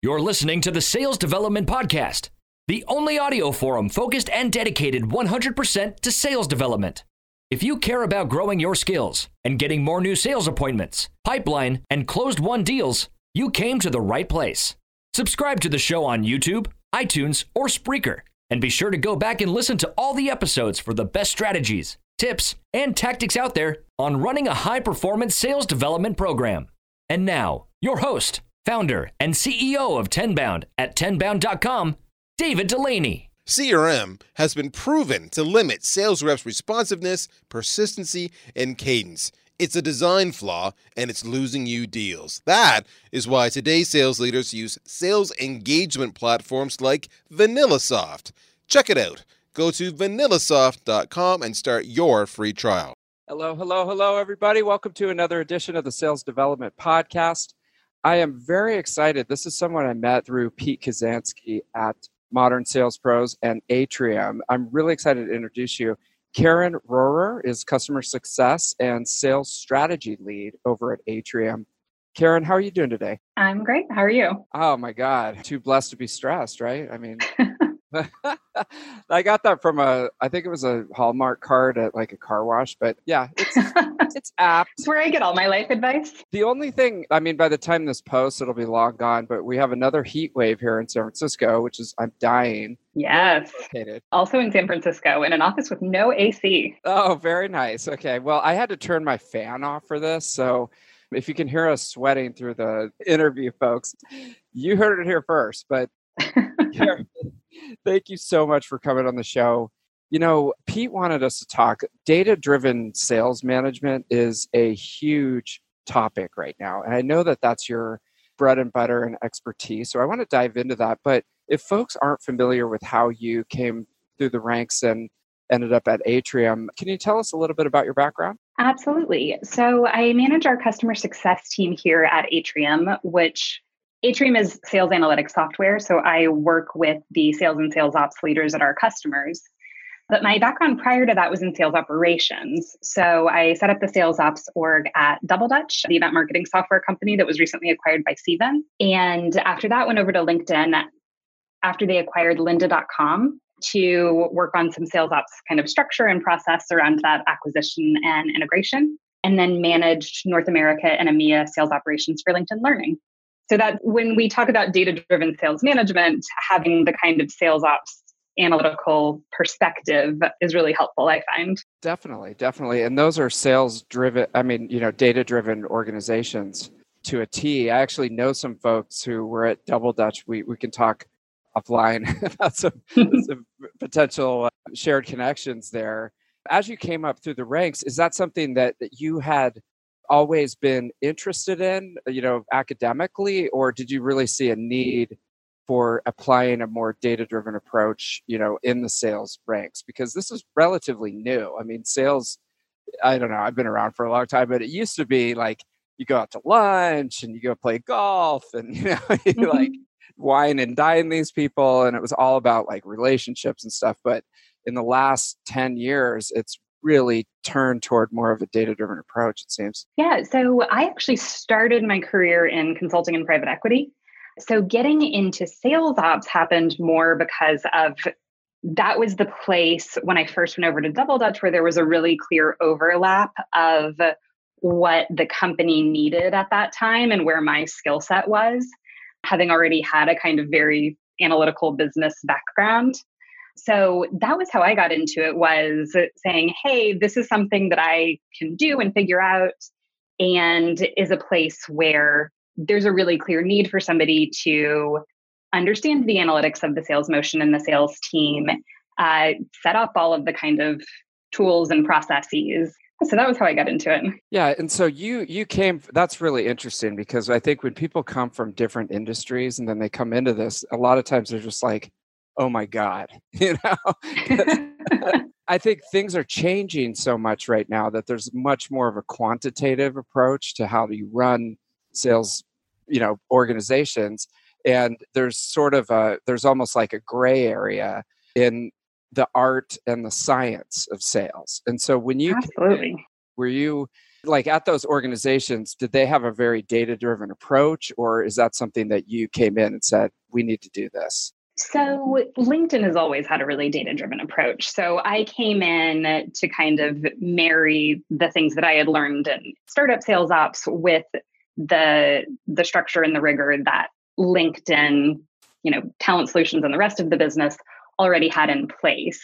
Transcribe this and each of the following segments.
You're listening to the Sales Development Podcast, the only audio forum focused and dedicated 100% to sales development. If you care about growing your skills and getting more new sales appointments, pipeline, and closed won deals, you came to the right place. Subscribe to the show on YouTube, iTunes, or Spreaker, and be sure to go back and listen to all the episodes for the best strategies, tips, and tactics out there on running a high performance sales development program. And now, your host, founder, and CEO of Tenbound at tenbound.com, David Dulany. CRM has been proven to limit sales reps' responsiveness, persistency, and cadence. It's a design flaw and it's losing you deals. That is why today's sales leaders use sales engagement platforms like VanillaSoft. Check it out. Go to vanillasoft.com and start your free trial. Hello, hello, hello, everybody. Welcome to another edition of the Sales Development Podcast. I am very excited. This is someone I met through Pete Kazanjy at Modern Sales Pros and Atrium. I'm really excited to introduce you. Karen Rhorer is customer success and sales strategy lead over at Atrium. Karen, how are you doing today? I'm great. How are you? Oh my God, too blessed to be stressed, right? I mean, I got that from a, I think it was a Hallmark card at like a car wash, but yeah, it's it's apt. It's where I get all my life advice. The only thing, I mean, by the time this posts, it'll be long gone, but we have another heat wave here in San Francisco, which is, I'm dying. Yes. Also in San Francisco, in an office with no AC. Oh, very nice. Okay. Well, I had to turn my fan off for this. So if you can hear us sweating through the interview, folks, you heard it here first. But thank you so much for coming on the show. You know, Pete wanted us to talk. Data driven sales management is a huge topic right now. And I know that that's your bread and butter and expertise. So I want to dive into that. But if folks aren't familiar with how you came through the ranks and ended up at Atrium, can you tell us a little bit about your background? Absolutely. So I manage our customer success team here at Atrium, which Atrium is sales analytics software. So I work with the sales and sales ops leaders at our customers. But my background prior to that was in sales operations. So I set up the sales ops org at Double Dutch, the event marketing software company that was recently acquired by Cvent. And after that, went over to LinkedIn after they acquired lynda.com to work on some sales ops kind of structure and process around that acquisition and integration. And then managed North America and EMEA sales operations for LinkedIn Learning. So that when we talk about data driven sales management, having the kind of sales ops analytical perspective is really helpful, I find. Definitely, definitely. And those are sales driven, I mean, you know, data driven organizations to a T. I actually know some folks who were at Double Dutch. We, we can talk offline about some, some potential uh, shared connections there. As you came up through the ranks, is that something that, that you had always been interested in, you know, academically, or did you really see a need for applying a more data driven approach, you know, in the sales ranks? Because this is relatively new. I mean, sales, I don't know, I've been around for a long time, but it used to be like you go out to lunch and you go play golf and, you know, you mm-hmm. like wine and dine these people. And it was all about like relationships and stuff. But in the last 10 years, it's really turn toward more of a data driven approach, it seems. Yeah. So I actually started my career in consulting and private equity. So getting into sales ops happened more because of that was the place when I first went over to Double Dutch where there was a really clear overlap of what the company needed at that time and where my skill set was, having already had a kind of very analytical business background so that was how i got into it was saying hey this is something that i can do and figure out and is a place where there's a really clear need for somebody to understand the analytics of the sales motion and the sales team uh, set up all of the kind of tools and processes. So that was how i got into it. Yeah and so you you came that's really interesting because i think when people come from different industries and then they come into this a lot of times they're just like oh my god you know i think things are changing so much right now that there's much more of a quantitative approach to how you run sales you know organizations and there's sort of a there's almost like a gray area in the art and the science of sales and so when you absolutely were you like at those organizations, did they have a very data driven approach, or is that something that you came in and said, we need to do this? So, LinkedIn has always had a really data driven approach. So, I came in to kind of marry the things that I had learned in startup sales ops with the the structure and the rigor that LinkedIn, you know, talent solutions and the rest of the business already had in place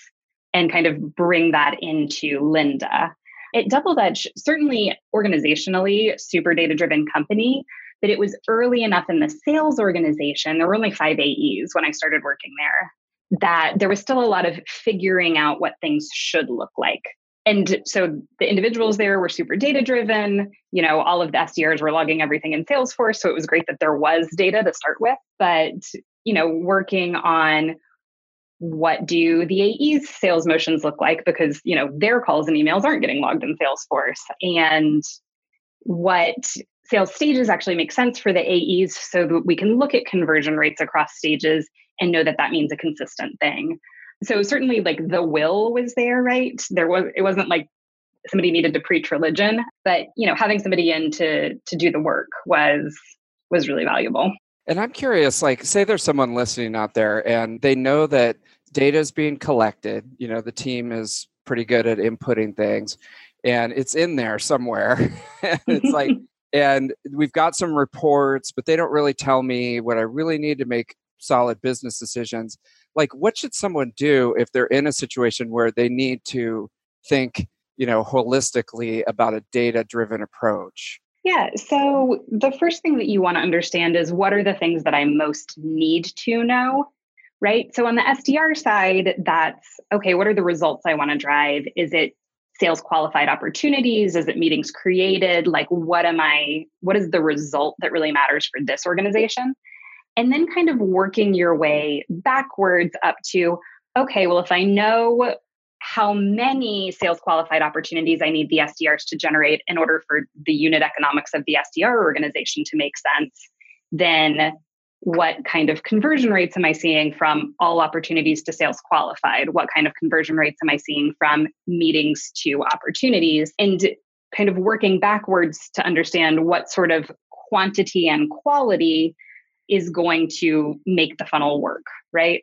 and kind of bring that into Lynda. At Double Dutch, certainly organizationally, super data driven company, but it was early enough in the sales organization. There were only five AEs when I started working there that there was still a lot of figuring out what things should look like. And so the individuals there were super data driven. You know, all of the SDRs were logging everything in Salesforce. So it was great that there was data to start with. But, you know, working on what do the AE's sales motions look like because you know their calls and emails aren't getting logged in Salesforce and what sales stages actually make sense for the AEs so that we can look at conversion rates across stages and know that that means a consistent thing. So certainly like the will was there, right? There was it wasn't like somebody needed to preach religion, but you know having somebody in to to do the work was was really valuable. And I'm curious, like, say there's someone listening out there and they know that data is being collected. You know, the team is pretty good at inputting things and it's in there somewhere. it's like, and we've got some reports, but they don't really tell me what I really need to make solid business decisions. Like, what should someone do if they're in a situation where they need to think, you know, holistically about a data driven approach? Yeah. So the first thing that you want to understand is what are the things that I most need to know, right? So on the SDR side, that's okay, what are the results I want to drive? Is it sales qualified opportunities? Is it meetings created? Like, what am I, what is the result that really matters for this organization? And then kind of working your way backwards up to, okay, well, if I know how many sales qualified opportunities I need the SDRs to generate in order for the unit economics of the SDR organization to make sense, then what kind of conversion rates am I seeing from all opportunities to sales qualified? What kind of conversion rates am I seeing from meetings to opportunities? And kind of working backwards to understand what sort of quantity and quality is going to make the funnel work, right?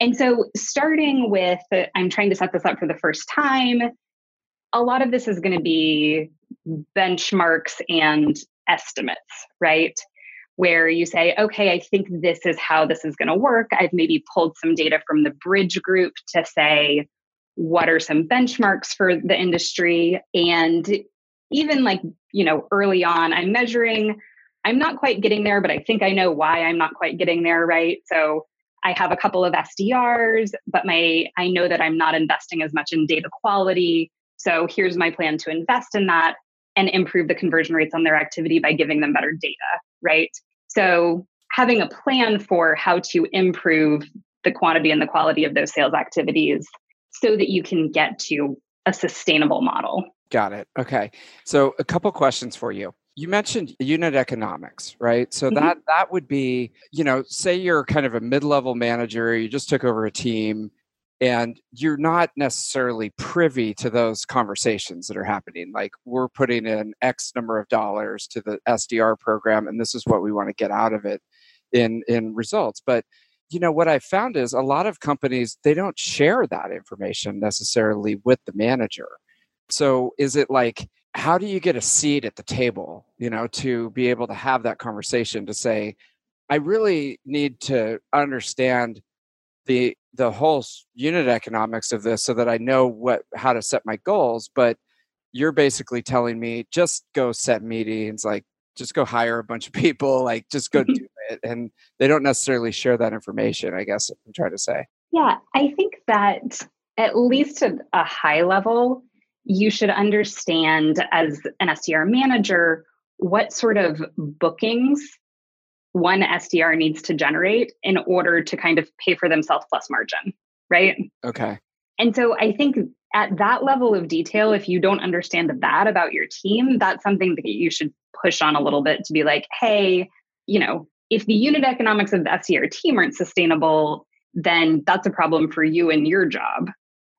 And so, starting with, I'm trying to set this up for the first time, a lot of this is going to be benchmarks and estimates, right? Where you say, okay, I think this is how this is going to work. I've maybe pulled some data from the bridge group to say, what are some benchmarks for the industry? And even like, you know, early on, I'm measuring, I'm not quite getting there, but I think I know why I'm not quite getting there, right? So, I have a couple of SDRs, but my I know that I'm not investing as much in data quality. So here's my plan to invest in that and improve the conversion rates on their activity by giving them better data, right? So having a plan for how to improve the quantity and the quality of those sales activities so that you can get to a sustainable model. Got it. Okay. So a couple questions for you you mentioned unit economics right so mm-hmm. that that would be you know say you're kind of a mid-level manager you just took over a team and you're not necessarily privy to those conversations that are happening like we're putting in x number of dollars to the sdr program and this is what we want to get out of it in in results but you know what i found is a lot of companies they don't share that information necessarily with the manager. So is it like how do you get a seat at the table you know to be able to have that conversation to say i really need to understand the the whole unit economics of this so that i know what how to set my goals but you're basically telling me just go set meetings like just go hire a bunch of people like just go mm-hmm. do it and they don't necessarily share that information i guess i'm trying to say. Yeah i think that at least at a high level you should understand as an SDR manager what sort of bookings one SDR needs to generate in order to kind of pay for themselves plus margin, right? Okay. And so I think at that level of detail, if you don't understand that about your team, that's something that you should push on a little bit to be like, hey, you know, if the unit economics of the SDR team aren't sustainable, then that's a problem for you and your job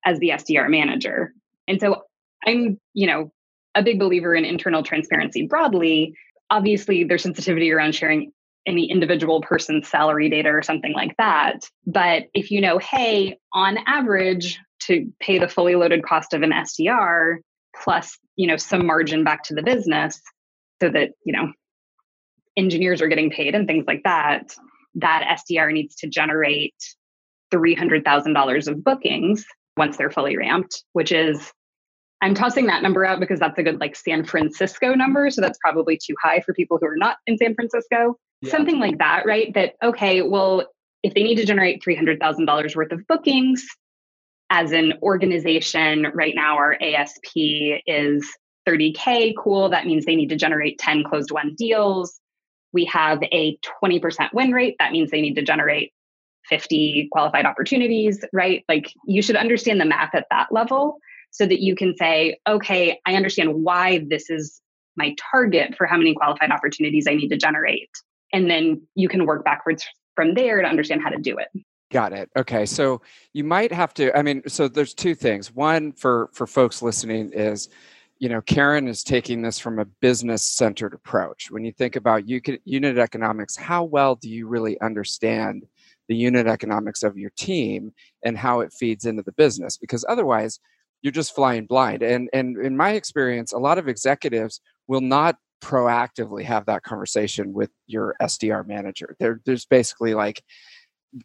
as the SDR manager. And so I'm, you know, a big believer in internal transparency broadly. Obviously, there's sensitivity around sharing any individual person's salary data or something like that. But if you know, hey, on average, to pay the fully loaded cost of an SDR plus, you know, some margin back to the business so that, you know, engineers are getting paid and things like that, that SDR needs to generate $300,000 of bookings once they're fully ramped, which is I'm tossing that number out because that's a good like San Francisco number. So that's probably too high for people who are not in San Francisco. Yeah. Something like that, right? That, okay, well, if they need to generate $300,000 worth of bookings as an organization, right now our ASP is 30K. Cool. That means they need to generate 10 closed won deals. We have a 20% win rate. That means they need to generate 50 qualified opportunities, right? Like you should understand the math at that level so that you can say, okay, I understand why this is my target for how many qualified opportunities I need to generate. And then you can work backwards from there to understand how to do it. Got it. Okay. So you might have to, I mean, so there's two things. One for for folks listening is, you know, Karen is taking this from a business centered approach. When you think about unit economics, how well do you really understand the unit economics of your team and how it feeds into the business? Because otherwise, you're just flying blind. And and in my experience, a lot of executives will not proactively have that conversation with your SDR manager. They're there's basically like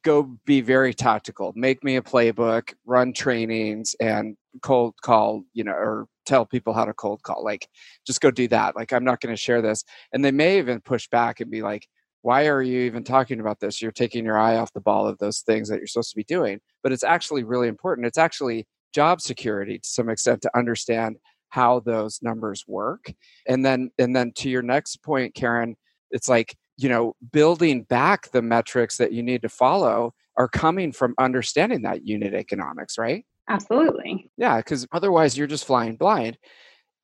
go be very tactical. Make me a playbook run trainings and cold call you know or tell people how to cold call. Like just go do that. Like i'm not going to share this. And they may even push back and be like why are you even talking about this? You're taking your eye off the ball of those things that you're supposed to be doing. But it's actually really important. It's actually job security to some extent to understand how those numbers work. And then and then to your next point karen it's like you know building back the metrics that you need to follow are coming from understanding that unit economics right? Absolutely. Yeah because otherwise you're just flying blind.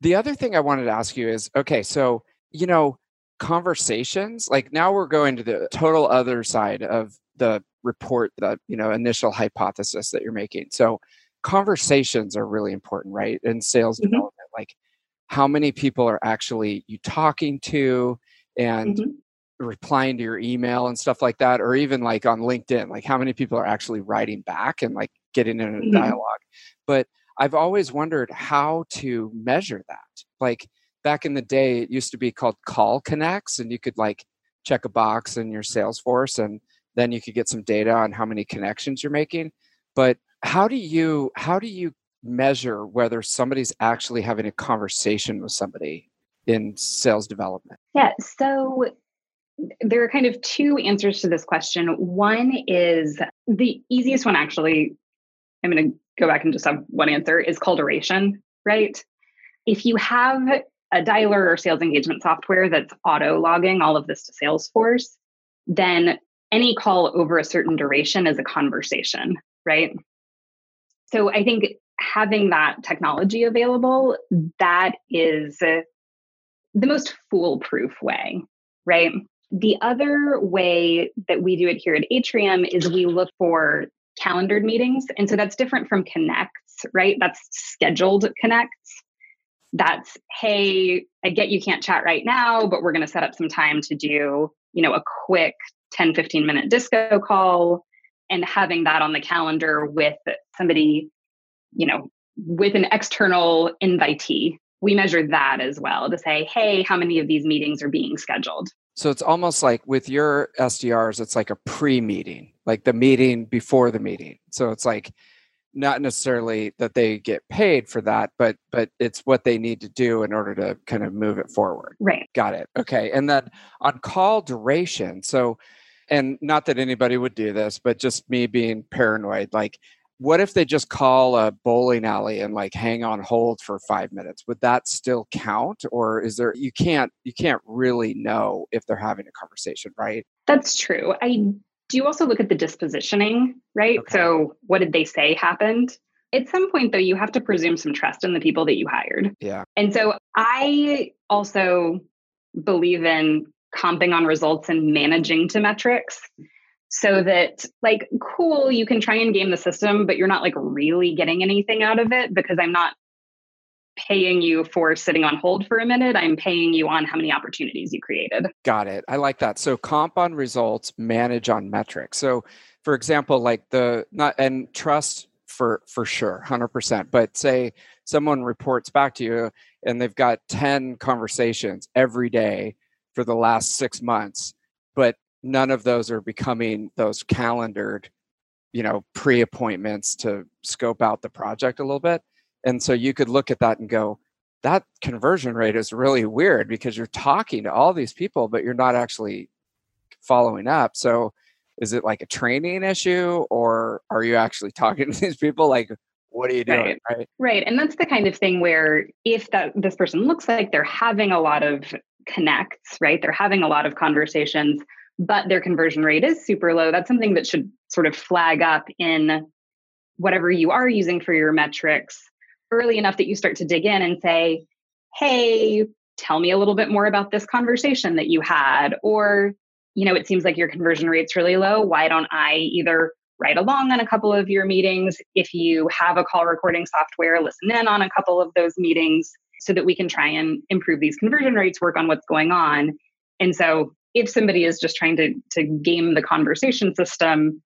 The other thing i wanted to ask you is okay so you know conversations like now we're going to the total other side of the report the you know initial hypothesis that you're making. So conversations are really important, right? In sales mm-hmm. development, like how many people are actually you talking to and mm-hmm. replying to your email and stuff like that, or even like on LinkedIn, like how many people are actually writing back and like getting in a mm-hmm. dialogue. But I've always wondered how to measure that. Like back in the day, it used to be called call connects, and you could like check a box in your Salesforce and then you could get some data on how many connections you're making. But how do you how do you measure whether somebody's actually having a conversation with somebody in sales development? Yeah, so there are kind of two answers to this question. One is the easiest one, actually. I'm going to go back and just have one answer is call duration, right? If you have a dialer or sales engagement software that's auto logging all of this to Salesforce, then any call over a certain duration is a conversation, right? So I think having that technology available, that is the most foolproof way, right? The other way that we do it here at Atrium is we look for calendared meetings. And so that's different from connects, right? That's scheduled connects. That's, hey, I get you can't chat right now, but we're going to set up some time to do, you know, a quick 10, 15 minute disco call and having that on the calendar with somebody, you know, with an external invitee. We measure that as well to say, hey, how many of these meetings are being scheduled? So it's almost like with your SDRs, it's like a pre meeting, like the meeting before the meeting. So it's like, not necessarily that they get paid for that but but it's what they need to do in order to kind of move it forward right got it okay and then on call duration so and not that anybody would do this, but just me being paranoid. Like, what if they just call a bowling alley and like hang on hold for five minutes? Would that still count, or is there you can't you can't really know if they're having a conversation, right? That's true. I do also look at the dispositioning, right? Okay. So, what did they say happened? At some point, though, you have to presume some trust in the people that you hired. Yeah. And so, I also believe in comping on results and managing to metrics so that like cool you can try and game the system but you're not like really getting anything out of it because i'm not paying you for sitting on hold for a minute. I'm paying you on how many opportunities you created. Got it. I like that. So comp on results, manage on metrics. So for example, like the not and trust for for sure, 100%. But say someone reports back to you and they've got 10 conversations every day for the last 6 months, but none of those are becoming those calendared, you know, pre-appointments to scope out the project a little bit and so you could look at that and go, that conversion rate is really weird because you're talking to all these people, but you're not actually following up. So is it like a training issue or are you actually talking to these people? Like, what are you doing? Right. right. Right. And that's the kind of thing where if that this person looks like they're having a lot of connects, right? They're having a lot of conversations, but their conversion rate is super low. That's something that should sort of flag up in whatever you are using for your metrics early enough that you start to dig in and say, hey, tell me a little bit more about this conversation that you had. Or, you know, it seems like your conversion rate's really low. Why don't I either write along on a couple of your meetings? If you have a call recording software, listen in on a couple of those meetings so that we can try and improve these conversion rates, work on what's going on. And so if somebody is just trying to, to game the conversation system,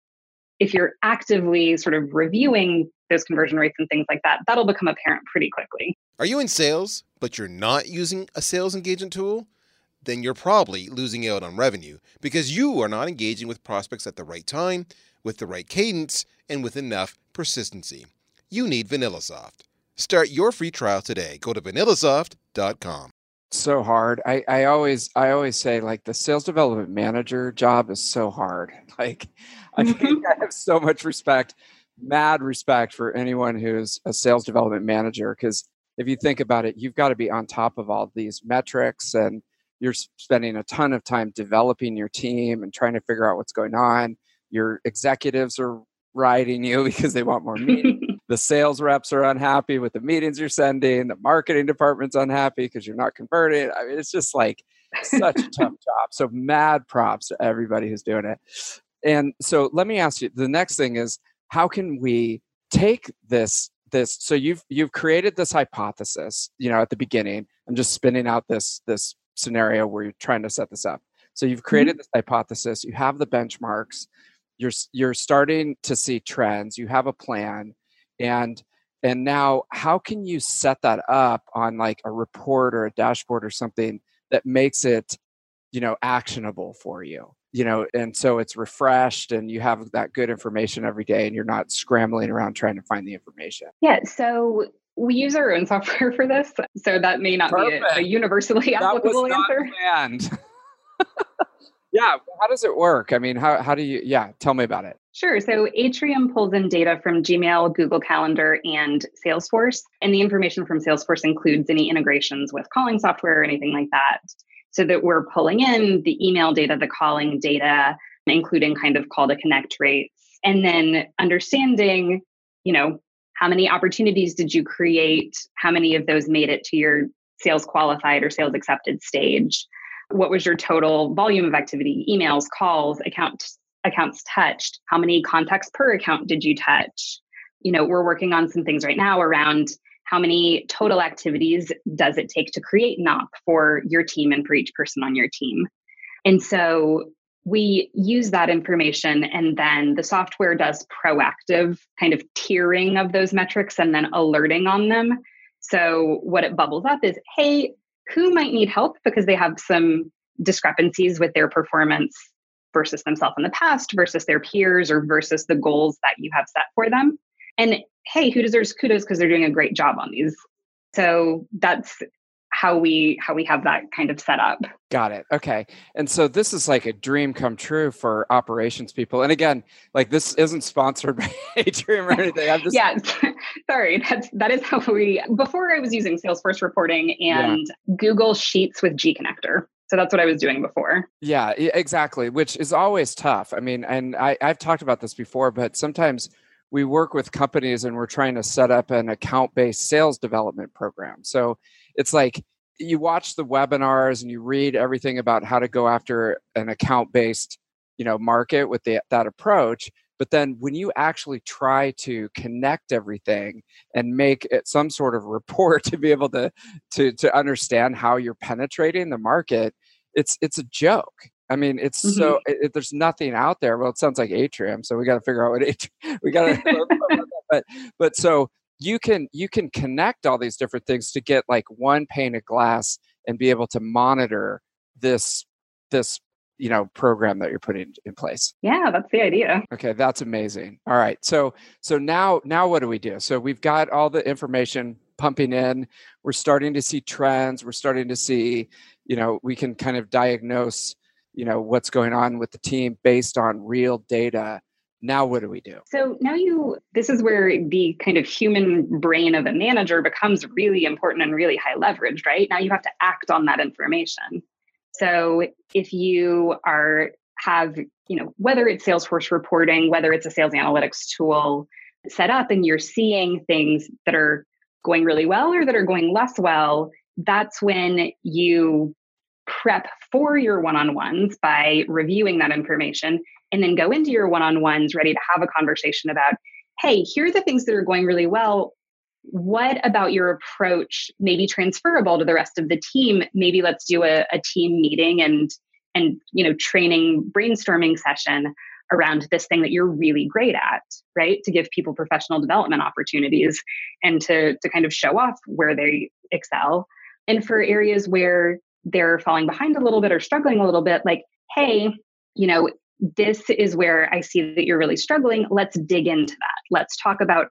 if you're actively sort of reviewing those conversion rates and things like that, that'll become apparent pretty quickly. Are you in sales, but you're not using a sales engagement tool? Then you're probably losing out on revenue because you are not engaging with prospects at the right time, with the right cadence, and with enough persistency. You need VanillaSoft. Start your free trial today. Go to vanillasoft.com. So hard. I, I always I always say like the sales development manager job is so hard. Like I think. I have so much respect mad respect for anyone who's a sales development manager because if you think about it, you've got to be on top of all these metrics and you're spending a ton of time developing your team and trying to figure out what's going on. Your executives are riding you because they want more meetings. The sales reps are unhappy with the meetings you're sending. The marketing department's unhappy because you're not converting. I mean, it's just like such a tough job. So mad props to everybody who's doing it. And so let me ask you the next thing is how can we take this this so you've you've created this hypothesis you know at the beginning i'm just spinning out this this scenario where you're trying to set this up so you've mm-hmm. created mm-hmm. this hypothesis you have the benchmarks you're you're starting to see trends you have a plan and and now how can you set that up on like a report or a dashboard or something that makes it you know actionable for you? You know and so it's refreshed and you have that good information every day and you're not scrambling around trying to find the information. Yeah so we use our own software for this so that may not Perfect. be a, a universally applicable answer. yeah how does it work? I mean how, how do you yeah tell me about it Sure. So Atrium pulls in data from Gmail, Google Calendar, and Salesforce. And the information from Salesforce includes any integrations with calling software or anything like that so that we're pulling in the email data, the calling data, including kind of call to connect rates, and then understanding, you know, how many opportunities did you create? How many of those made it to your sales qualified or sales accepted stage? What was your total volume of activity? Emails, calls, account accounts touched? How many contacts per account did you touch? You know, we're working on some things right now around how many total activities does it take to create NOP for your team and for each person on your team? And so we use that information and then the software does proactive kind of tiering of those metrics and then alerting on them. So what it bubbles up is hey, who might need help because they have some discrepancies with their performance versus themselves in the past versus their peers or versus the goals that you have set for them. And hey, who deserves kudos because they're doing a great job on these. So that's how we how we have that kind of set up. Got it. Okay. And so this is like a dream come true for operations people. And again, like this isn't sponsored by Atrium or anything. I'm just Yeah. Sorry. That's that is how we before I was using Salesforce reporting and yeah. Google Sheets with G Connector. So that's what I was doing before. Yeah, exactly. Which is always tough. I mean, and I, I've talked about this before, but sometimes we work with companies and we're trying to set up an account based sales development program. So it's like you watch the webinars and you read everything about how to go after an account based you know market with the, that approach but then when you actually try to connect everything and make it some sort of report to be able to to to understand how you're penetrating the market it's it's a joke I mean, it's mm-hmm. so it, there's nothing out there. Well, it sounds like atrium, so we got to figure out what atrium. We got to, but but so you can you can connect all these different things to get like one pane of glass and be able to monitor this this you know program that you're putting in place. Yeah that's the idea. Okay that's amazing. All right so so now now what do we do? So we've got all the information pumping in. We're starting to see trends. We're starting to see you know we can kind of diagnose you know what's going on with the team based on real data. Now what do we do? So now you this is where the kind of human brain of a manager becomes really important and really high leverage right? Now you have to act on that information so if you are have you know whether it's salesforce reporting whether it's a sales analytics tool set up and you're seeing things that are going really well or that are going less well that's when you prep for your one-on-ones by reviewing that information and then go into your one-on-ones ready to have a conversation about hey here are the things that are going really well what about your approach may be transferable to the rest of the team? Maybe let's do a, a team meeting and and you know training brainstorming session around this thing that you're really great at right? To give people professional development opportunities and to to kind of show off where they excel. And for areas where they're falling behind a little bit or struggling a little bit like hey you know this is where i see that you're really struggling. Let's dig into that. Let's talk about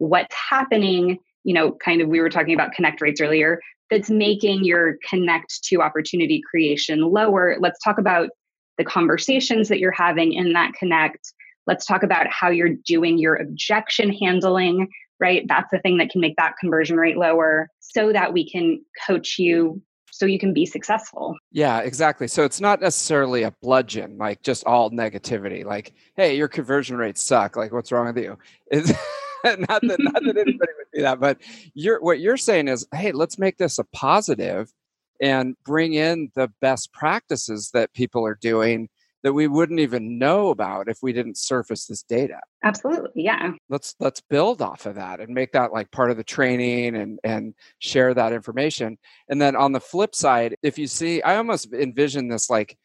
what's happening you know kind of we were talking about connect rates earlier that's making your connect to opportunity creation lower let's talk about the conversations that you're having in that connect let's talk about how you're doing your objection handling right that's the thing that can make that conversion rate lower so that we can coach you so you can be successful. Yeah, exactly. So it's not necessarily a bludgeon, like just all negativity. Like, hey, your conversion rates suck. Like, what's wrong with you? It's not that not that anybody would do that, but you're what you're saying is, hey, let's make this a positive and bring in the best practices that people are doing that we wouldn't even know about if we didn't surface this data. Absolutely yeah. Let's let's build off of that and make that like part of the training and and share that information. And then on the flip side if you see i almost envision this like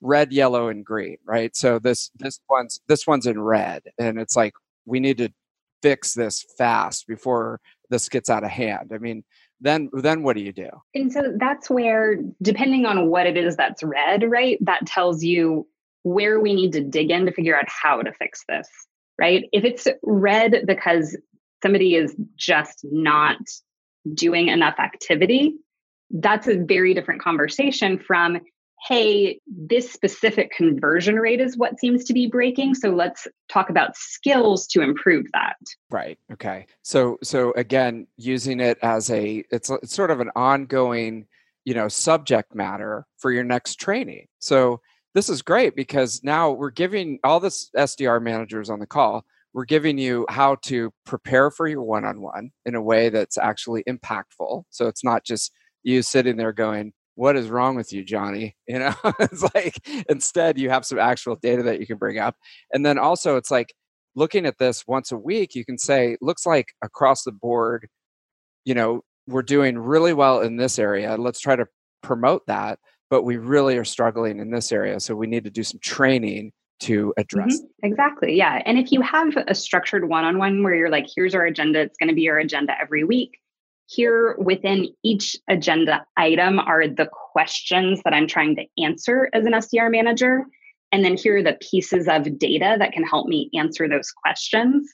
red yellow and green right? So this this one's this one's in red and it's like we need to fix this fast before this gets out of hand i mean then then what do you do and so that's where depending on what it is that's red right that tells you where we need to dig in to figure out how to fix this, right? If it's red because somebody is just not doing enough activity, that's a very different conversation from, hey, this specific conversion rate is what seems to be breaking. So let's talk about skills to improve that. Right. Okay. So so again, using it as a it's, it's sort of an ongoing, you know, subject matter for your next training. So this is great because now we're giving all the SDR managers on the call, we're giving you how to prepare for your one on one in a way that's actually impactful. So it's not just you sitting there going, what is wrong with you, Johnny? You know, it's like instead you have some actual data that you can bring up. And then also it's like looking at this once a week, you can say, looks like across the board, you know, we're doing really well in this area. Let's try to promote that but we really are struggling in this area. So we need to do some training to address. Mm-hmm. Exactly. Yeah. And if you have a structured one on one where you're like, here's our agenda, it's going to be your agenda every week. Here within each agenda item are the questions that I'm trying to answer as an SDR manager. And then here are the pieces of data that can help me answer those questions.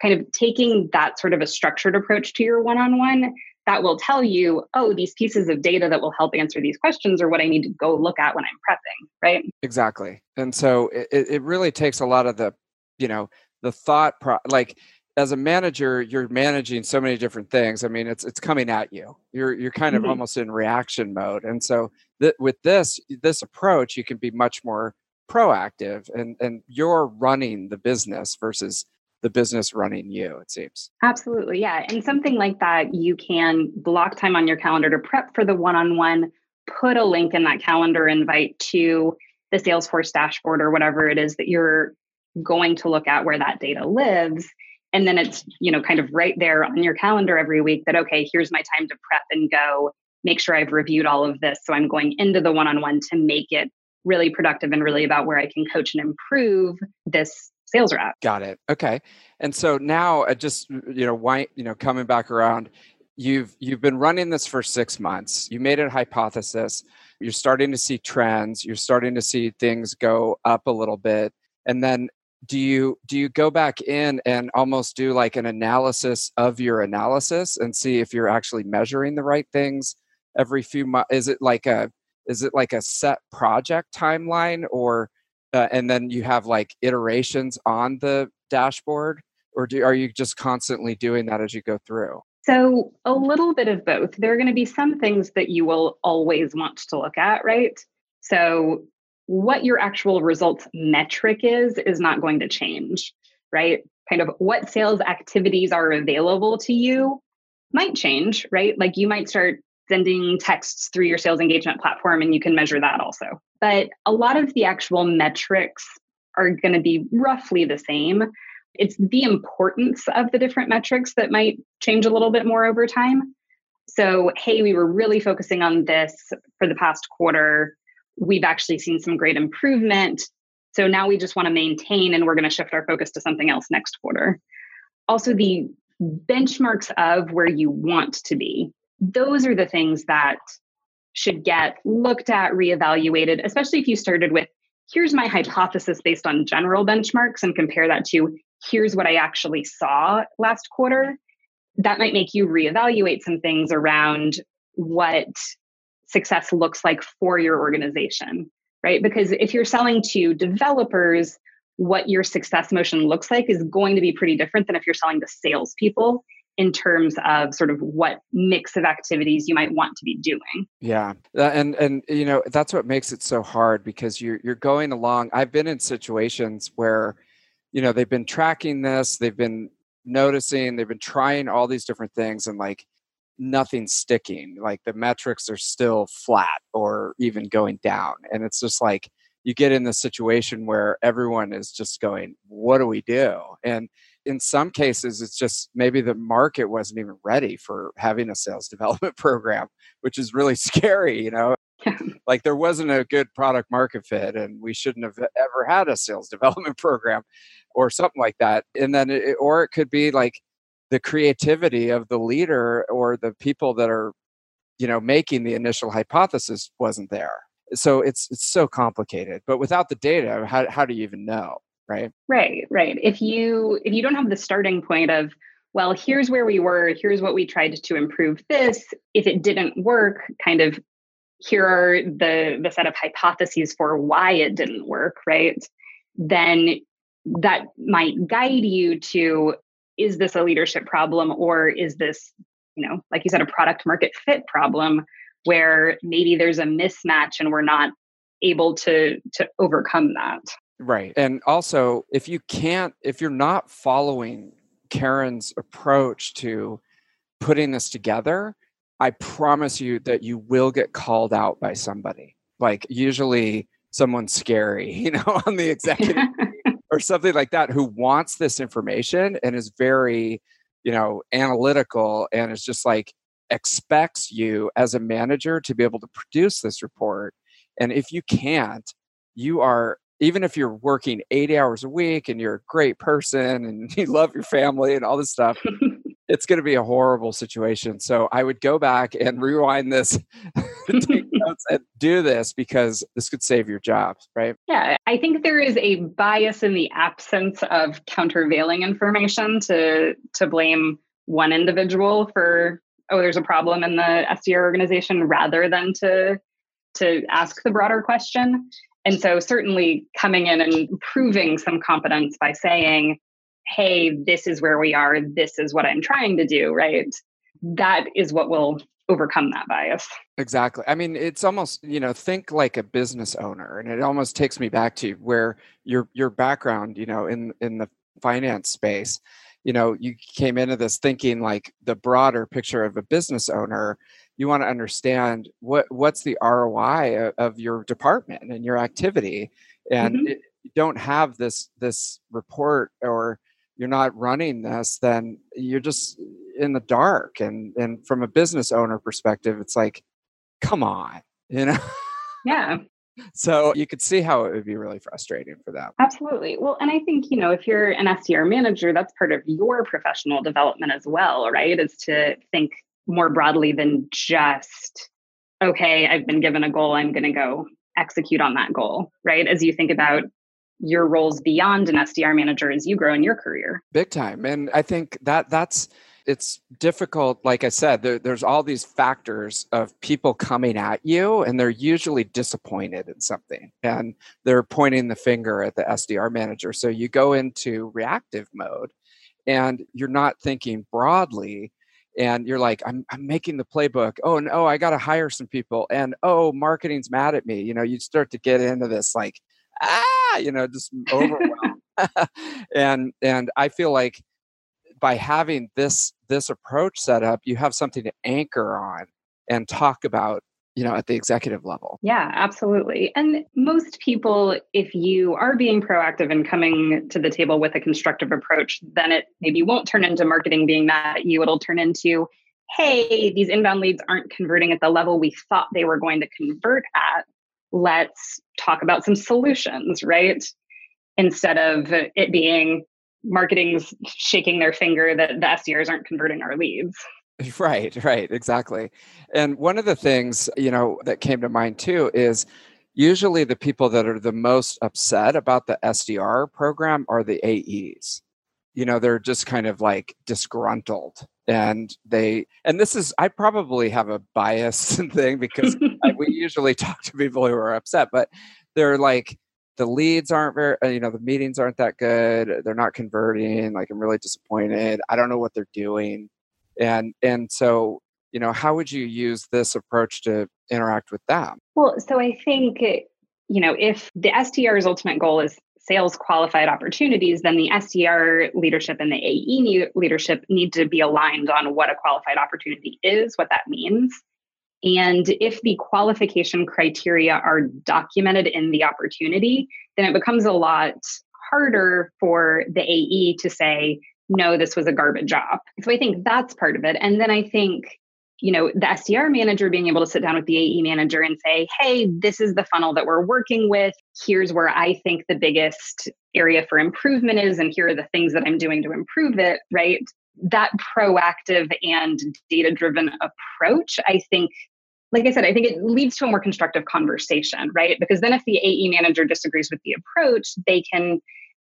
Kind of taking that sort of a structured approach to your one on one that will tell you, oh, these pieces of data that will help answer these questions are what I need to go look at when I'm prepping, right? Exactly. And so it, it really takes a lot of the, you know, the thought pro like as a manager, you're managing so many different things. I mean, it's it's coming at you. You're you're kind of mm-hmm. almost in reaction mode. And so th- with this this approach, you can be much more proactive and and you're running the business versus the business running you, it seems. Absolutely. Yeah. And something like that, you can block time on your calendar to prep for the one on one, put a link in that calendar invite to the Salesforce dashboard or whatever it is that you're going to look at where that data lives and then it's you know kind of right there on your calendar every week that okay here's my time to prep and go make sure i've reviewed all of this. So i'm going into the one-on-one to make it really productive and really about where i can coach and improve this sales rep. Got it. Okay. And so now uh, just you know why you know coming back around you've you've been running this for six months. You made a hypothesis. You're starting to see trends. You're starting to see things go up a little bit. And then do you do you go back in and almost do like an analysis of your analysis and see if you're actually measuring the right things every few months is it like a is it like a set project timeline or uh, and then you have like iterations on the dashboard? Or do, are you just constantly doing that as you go through? So a little bit of both. There are going to be some things that you will always want to look at right? So what your actual results metric is is not going to change, right? Kind of what sales activities are available to you might change, right? Like you might start sending texts through your sales engagement platform and you can measure that also. But a lot of the actual metrics are going to be roughly the same. It's the importance of the different metrics that might change a little bit more over time. So, hey, we were really focusing on this for the past quarter we've actually seen some great improvement. So now we just want to maintain and we're going to shift our focus to something else next quarter. Also, the benchmarks of where you want to be, those are the things that should get looked at, reevaluated, especially if you started with here's my hypothesis based on general benchmarks and compare that to here's what I actually saw last quarter. That might make you reevaluate some things around what success looks like for your organization, right? Because if you're selling to developers, what your success motion looks like is going to be pretty different than if you're selling to salespeople in terms of sort of what mix of activities you might want to be doing. Yeah, uh, and and you know that's what makes it so hard because you're you're going along. I've been in situations where, you know, they've been tracking this, they've been noticing, they've been trying all these different things, and like nothing's sticking. Like the metrics are still flat or even going down. And it's just like you get in the situation where everyone is just going, What do we do? And in some cases, it's just maybe the market wasn't even ready for having a sales development program, which is really scary, you know. like there wasn't a good product market fit and we shouldn't have ever had a sales development program or something like that and then it, or it could be like the creativity of the leader or the people that are you know making the initial hypothesis wasn't there. So it's it's so complicated but without the data how, how do you even know right? Right right. If you if you don't have the starting point of well here's where we were here's what we tried to improve this if it didn't work kind of here are the the set of hypotheses for why it didn't work right? Then that might guide you to is this a leadership problem or is this you know like you said a product market fit problem where maybe there's a mismatch and we're not able to to overcome that? Right and also if you can't if you're not following karen's approach to putting this together i promise you that you will get called out by somebody. Like usually someone scary you know on the executive or something like that who wants this information and is very you know analytical and is just like expects you as a manager to be able to produce this report and if you can't you are even if you're working 80 hours a week and you're a great person and you love your family and all this stuff it's going to be a horrible situation. So I would go back and rewind this, notes, and uh, do this because this could save your job, right? Yeah, I think there is a bias in the absence of countervailing information to to blame one individual for oh there's a problem in the SDR organization rather than to to ask the broader question. And so certainly coming in and proving some competence by saying hey, this is where we are, this is what I'm trying to do, right? That is what will overcome that bias. Exactly. I mean, it's almost, you know, think like a business owner and it almost takes me back to where your your background, you know, in in the finance space, you know, you came into this thinking like the broader picture of a business owner, you want to understand what what's the ROI of, of your department and your activity and mm-hmm. it, you don't have this this report or you're not running this, then you're just in the dark. And and from a business owner perspective, it's like, come on, you know. Yeah. So you could see how it would be really frustrating for them. Absolutely. Well, and I think, you know, if you're an SDR manager, that's part of your professional development as well, right? Is to think more broadly than just, okay, I've been given a goal, I'm going to go execute on that goal, right? As you think about your roles beyond an SDR manager as you grow in your career. Big time. And I think that that's it's difficult like i said there, there's all these factors of people coming at you and they're usually disappointed in something and they're pointing the finger at the sdr manager. So you go into reactive mode and you're not thinking broadly and you're like I'm, I'm making the playbook. Oh no i got to hire some people and oh marketing's mad at me. You know you start to get into this like ah you know just overwhelmed. And and i feel like by having this this approach set up you have something to anchor on and talk about you know at the executive level. Yeah absolutely. And most people if you are being proactive and coming to the table with a constructive approach then it maybe won't turn into marketing being mad at you it'll turn into hey these inbound leads aren't converting at the level we thought they were going to convert at. Let's talk about some solutions right? Instead of it being marketing's shaking their finger that the SDRs aren't converting our leads. Right, right, exactly. And one of the things, you know, that came to mind too is usually the people that are the most upset about the SDR program are the AEs. You know, they're just kind of like disgruntled and they and this is i probably have a bias thing because I, we usually talk to people who are upset but they're like the leads aren't very uh, you know the meetings aren't that good they're not converting like i'm really disappointed i don't know what they're doing. And and so you know how would you use this approach to interact with them? Well so i think you know if the sdr's ultimate goal is sales qualified opportunities then the sdr leadership and the ae leadership need to be aligned on what a qualified opportunity is what that means and if the qualification criteria are documented in the opportunity, then it becomes a lot harder for the AE to say, no, this was a garbage job. So I think that's part of it. And then I think, you know, the SDR manager being able to sit down with the AE manager and say, hey, this is the funnel that we're working with. Here's where I think the biggest area for improvement is. And here are the things that I'm doing to improve it, right? That proactive and data driven approach, I think, like I said, I think it leads to a more constructive conversation, right? Because then if the AE manager disagrees with the approach, they can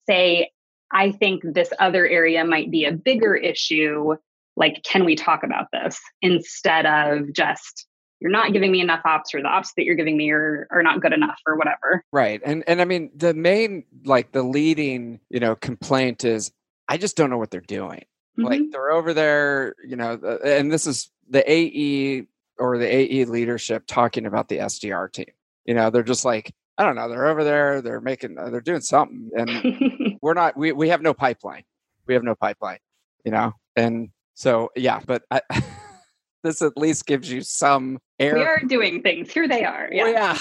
say, I think this other area might be a bigger issue. Like, can we talk about this instead of just, you're not giving me enough ops or the ops that you're giving me are, are not good enough or whatever. Right. And and I mean the main like the leading, you know, complaint is I just don't know what they're doing. Mm-hmm. Like they're over there, you know, and this is the AE or the AE leadership talking about the SDR team. You know, they're just like, I don't know, they're over there, they're making, uh, they're doing something, and we're not, we we have no pipeline, we have no pipeline, you know, and so yeah, but I, this at least gives you some air. We are doing things. Here they are. Yeah.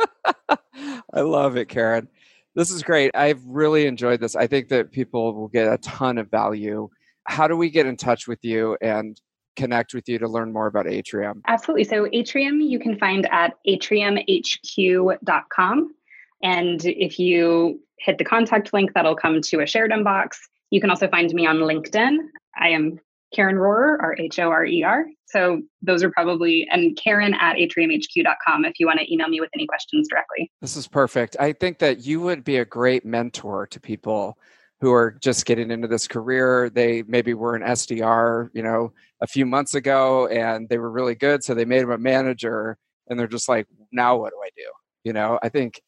yeah. I love it, Karen. This is great. I've really enjoyed this. I think that people will get a ton of value. How do we get in touch with you and connect with you to learn more about Atrium? Absolutely. So, Atrium you can find at atriumhq.com. And if you hit the contact link, that'll come to a shared inbox. You can also find me on LinkedIn. I am Karen Rhorer, R H O R E R. So those are probably, and Karen at atriumhq.com if you want to email me with any questions directly. This is perfect. I think that you would be a great mentor to people who are just getting into this career. They maybe were an SDR, you know, a few months ago and they were really good. So they made them a manager and they're just like, now what do I do? You know, I think,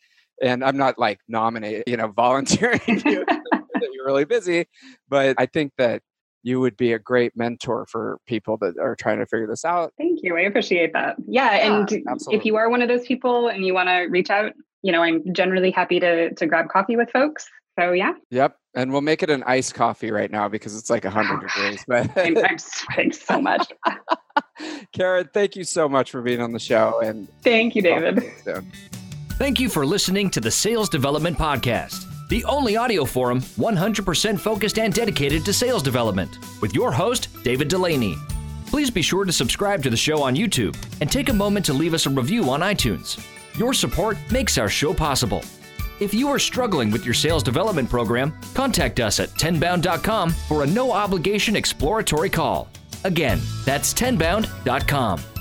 and I'm not like nominating, you know, volunteering you that you're really busy, but I think that you would be a great mentor for people that are trying to figure this out. Thank you. I appreciate that. Yeah. and if you are one of those people and you want to reach out, you know, I'm generally happy to to grab coffee with folks. So yeah. Yep. And we'll make it an iced coffee right now because it's like 100 degrees. But I'm, I'm sweating so much. Karen, thank you so much for being on the show. And thank you, David. Thank you for listening to the Sales Development Podcast, the only audio forum 100% focused and dedicated to sales development, with your host, David Dulany. Please be sure to subscribe to the show on YouTube and take a moment to leave us a review on iTunes. Your support makes our show possible. If you are struggling with your sales development program, contact us at tenbound.com for a no obligation exploratory call. Again, that's tenbound.com.